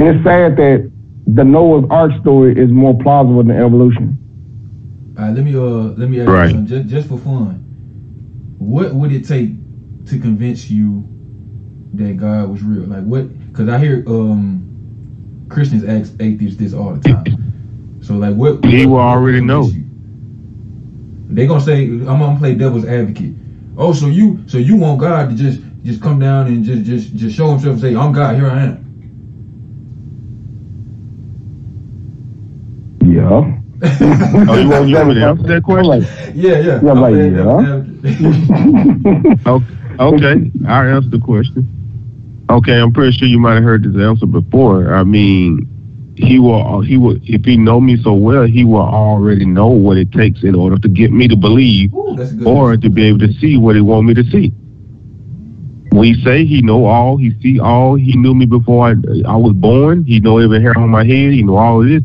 And it's sad that the Noah's Ark story is more plausible than evolution. All right, let me uh let me ask Right. you something just, just for fun. What would it take to convince you that God was real? Like what? Because I hear um Christians ask atheists this all the time. So like what? He what- will what already know. you? They gonna say I'm gonna play devil's advocate. Oh, so you so you want God to just just come down and just just just show himself and say I'm God, here I am. Yeah. Oh, you want, me to answer that question? Yeah, yeah. Yeah, like, playing yeah. Okay, okay, I'll answer the question. Okay, I'm pretty sure you might have heard this answer before. I mean, he will, he will, if he know me so well, he will already know what it takes in order to get me to believe Ooh, that's a good. or to be able to see what he want me to see. We say he know all, he see all, he knew me before I, I was born, he know every hair on my head, he know all of this.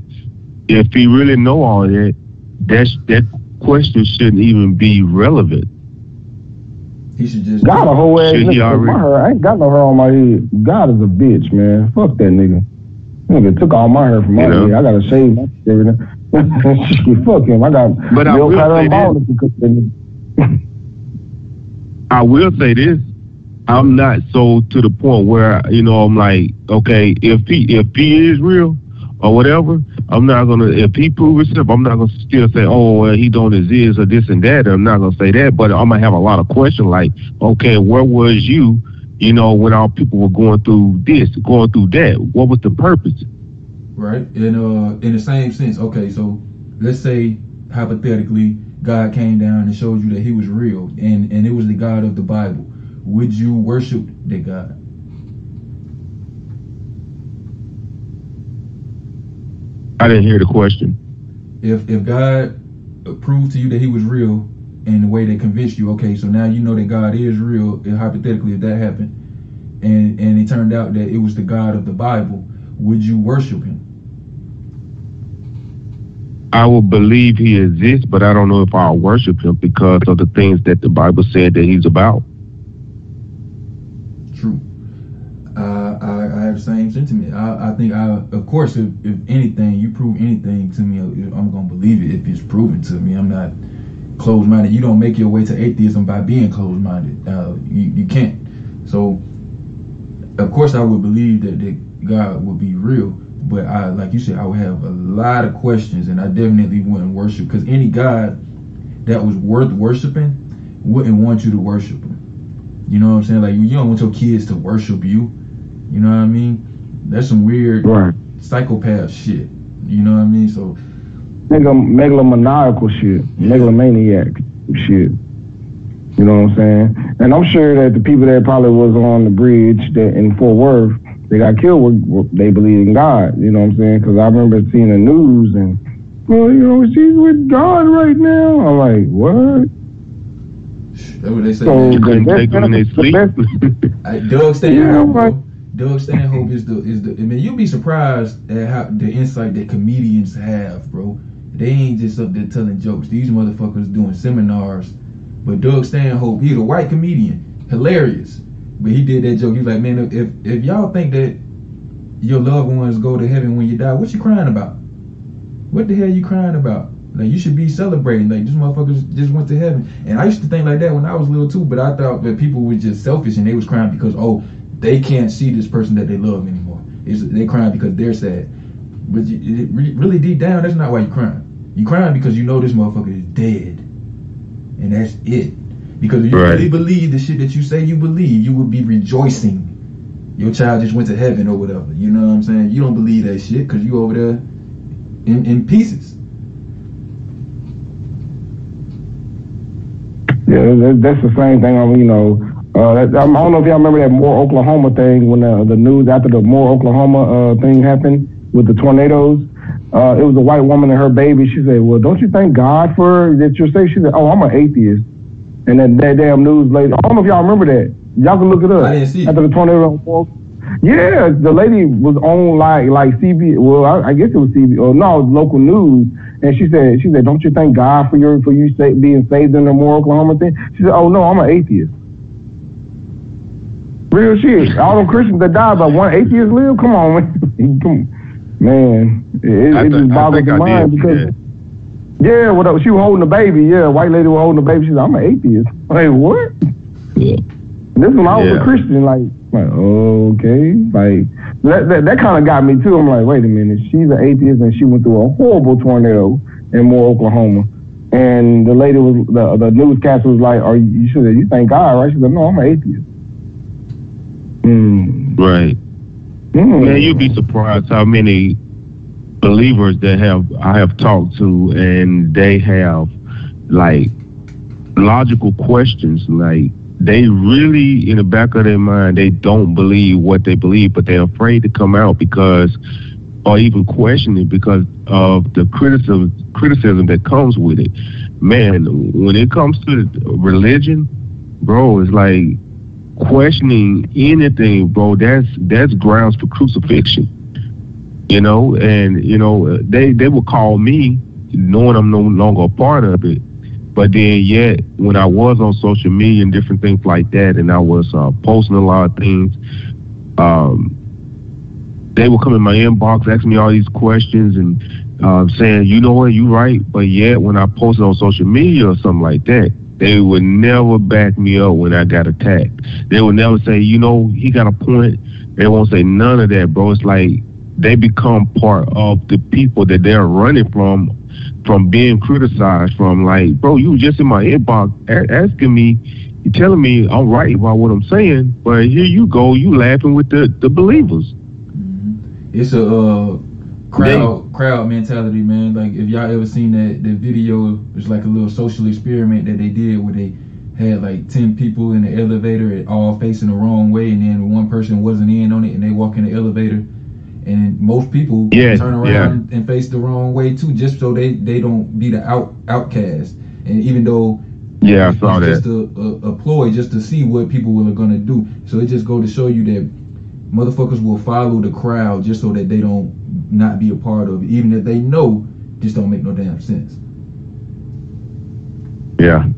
If he really know all of that, that's, that question shouldn't even be relevant. He should just. God a whole ass Shit, he nigga. already- My hair, I ain't got no hair on my head. God is a bitch, man. Fuck that nigga. Nigga took all my hair from my You know? head. I gotta shave my shit. everything. Fuck him. I got But I will say this. baldness because of that nigga. I will say this. I'm not so to the point where you know I'm like, okay, if he if he is real or whatever, I'm not gonna if he proves himself, I'm not gonna still say, oh, well, he don't exist or this and that. I'm not gonna say that, but I'm gonna have a lot of questions like, okay, where was you, you know, when our people were going through this, going through that? What was the purpose? right? In uh, in the same sense, okay. So let's say hypothetically, God came down and showed you that He was real, and and it was the God of the Bible. Would you worship that God? I didn't hear the question. If if God proved to you that He was real in the way that convinced you, okay, so now you know that God is real. And hypothetically, if that happened, and and it turned out that it was the God of the Bible, would you worship Him? I will believe he exists, but I don't know if I'll worship him because of the things that the Bible said that he's about. True. Same sentiment. I, I think I, of course, if, if anything, you prove anything to me, I'm gonna believe it if it's proven to me. I'm not closed-minded. You don't make your way to atheism by being closed-minded. Uh, you, you can't. So, of course, I would believe that, that God would be real. But I, like you said, I would have a lot of questions, and I definitely wouldn't worship because any God that was worth worshiping wouldn't want you to worship him. You know what I'm saying? Like you don't want your kids to worship you. You know what I mean? That's some weird Right. psychopath shit. You know what I mean? So Nigga, megalomaniacal shit. Megalomaniac shit. You know what I'm saying? And I'm sure that the people that probably was on the bridge that in Fort Worth, they got killed, were, were, they believe in God. You know what I'm saying? Because I remember seeing the news and, well, you know, she's with God right now. I'm like, what? that's what they say. So- You couldn't the take them in their sleep. the I, Doug Stanhope. Yeah, bro. Doug Stanhope is the is the. I mean, you'll be surprised at how the insight that comedians have, bro. They ain't just up there telling jokes. These motherfuckers doing seminars. But Doug Stanhope, he's a white comedian, hilarious. But he did that joke. He's like, man, if if y'all think that your loved ones go to heaven when you die, what you crying about? What the hell you crying about? Like you should be celebrating. Like these motherfuckers just went to heaven. And I used to think like that when I was little too, but I thought that people were just selfish and they was crying because oh they can't see this person that they love anymore. It's, they crying because they're sad. But you, it, really deep down, that's not why you're crying. You're crying because you know this motherfucker is dead, and that's it. Because if you Right. really believe the shit that you say you believe, you would be rejoicing. Your child just went to heaven or whatever. You know what I'm saying? You don't believe that shit because you over there in, in pieces. Yeah, that's the same thing. I mean, you know, uh, that, I don't know if y'all remember that Moore, Oklahoma thing when uh, the news after the Moore, Oklahoma uh, thing happened with the tornadoes. Uh, it was a white woman and her baby. She said, "Well, don't you thank God for that you're safe?" She said, "Oh, I'm an atheist." And then that damn news lady. I don't know if y'all remember that. Y'all can look it up. I didn't see. After the tornado. Yeah, the lady was on like like CB. Well, I, I guess it was CB or no local news, and she said she said, "Don't you thank God for your for you sa- being saved in the Moore, Oklahoma thing?" She said, "Oh no, I'm an atheist." Real shit. All them Christians that died, but one atheist live. Come on, man. Come, man, it, it just boggles the mind did, because. Yeah, what she was holding the baby. Yeah, white lady was holding the baby. She's like, I'm an atheist. Like, what? Yeah. This when I was Yeah. a Christian, like, like okay, like that that, that kind of got me too. I'm like, wait a minute, she's an atheist and she went through a horrible tornado in Moore, Oklahoma, and the lady was the the newscaster was like, are you, you sure that you thank God, right? She said, no, I'm an atheist. Hmm. Right. Hmm. Man, you'd be surprised how many believers that have I have talked to, and they have like logical questions. Like they really, in the back of their mind, they don't believe what they believe, but they're afraid to come out because, or even question it because of the criticism criticism that comes with it. Man, when it comes to religion, bro, it's like questioning anything, bro, that's that's grounds for crucifixion. You know, and you know they they would call me knowing I'm no longer a part of it. But then yet when I was on social media and different things like that, and I was uh, posting a lot of things, um, they would come in my inbox asking me all these questions and uh, saying, you know what, you right. But yet when I posted on social media or something like that, they would never back me up when I got attacked. They would never say, you know, he got a point. They won't say none of that, bro. It's like they become part of the people that they're running from, from being criticized. From like, bro, you just in my inbox asking me, you're telling me I'm right about what I'm saying, but here you go, you laughing with the the believers. It's a uh, crowd crowd mentality, man. Like if y'all ever seen that that video, it's like a little social experiment that they did where they had like ten people in the elevator and all facing the wrong way, and then one person wasn't in on it, and they walk in the elevator, and most people Yeah, turn around and face the wrong way too, just so they they don't be the out outcast. And even though Yeah, I it's saw that. just a, a, a ploy just to see what people are gonna do. So it just go to show you that motherfuckers will follow the crowd just so that they don't not be a part of it, even if they know this don't make no damn sense. Yeah.